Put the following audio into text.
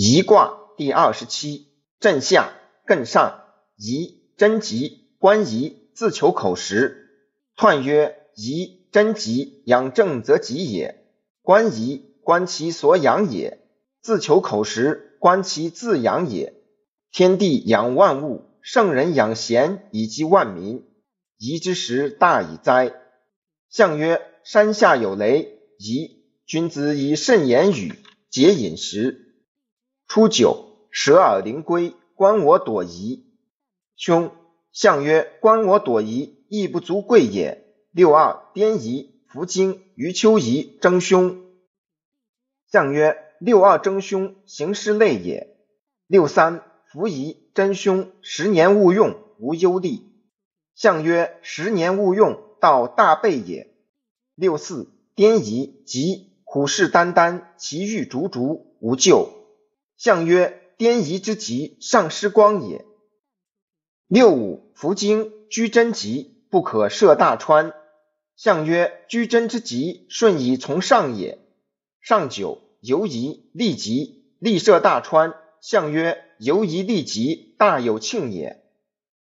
颐卦第二十七，震下艮上，颐贞吉，观颐自求口实。彖曰：颐贞吉，养正则吉也。观颐，观其所养也。自求口实，观其自养也。天地养万物，圣人养贤以及万民。颐之时大矣哉！象曰：山下有雷，颐。君子以慎言语，节饮食。初九，舍尔灵龟，观我朵颐。兄，象曰：观我朵颐，亦不足贵也。六二，颠颐，弗荆，于丘颐，争凶。象曰：六二争凶，行师累也。六三，弗颐，真凶，十年勿用，无忧虑。象曰：十年勿用，道大备也。六四，颠颐，吉，虎视眈眈，其欲逐逐，无咎。象曰：颠夷之吉，上失光也。六五，弗精，居贞吉，不可涉大川。象曰：居贞之吉，顺以从上也。上九，游夷，利极，利涉大川。象曰：游夷利极，大有庆也。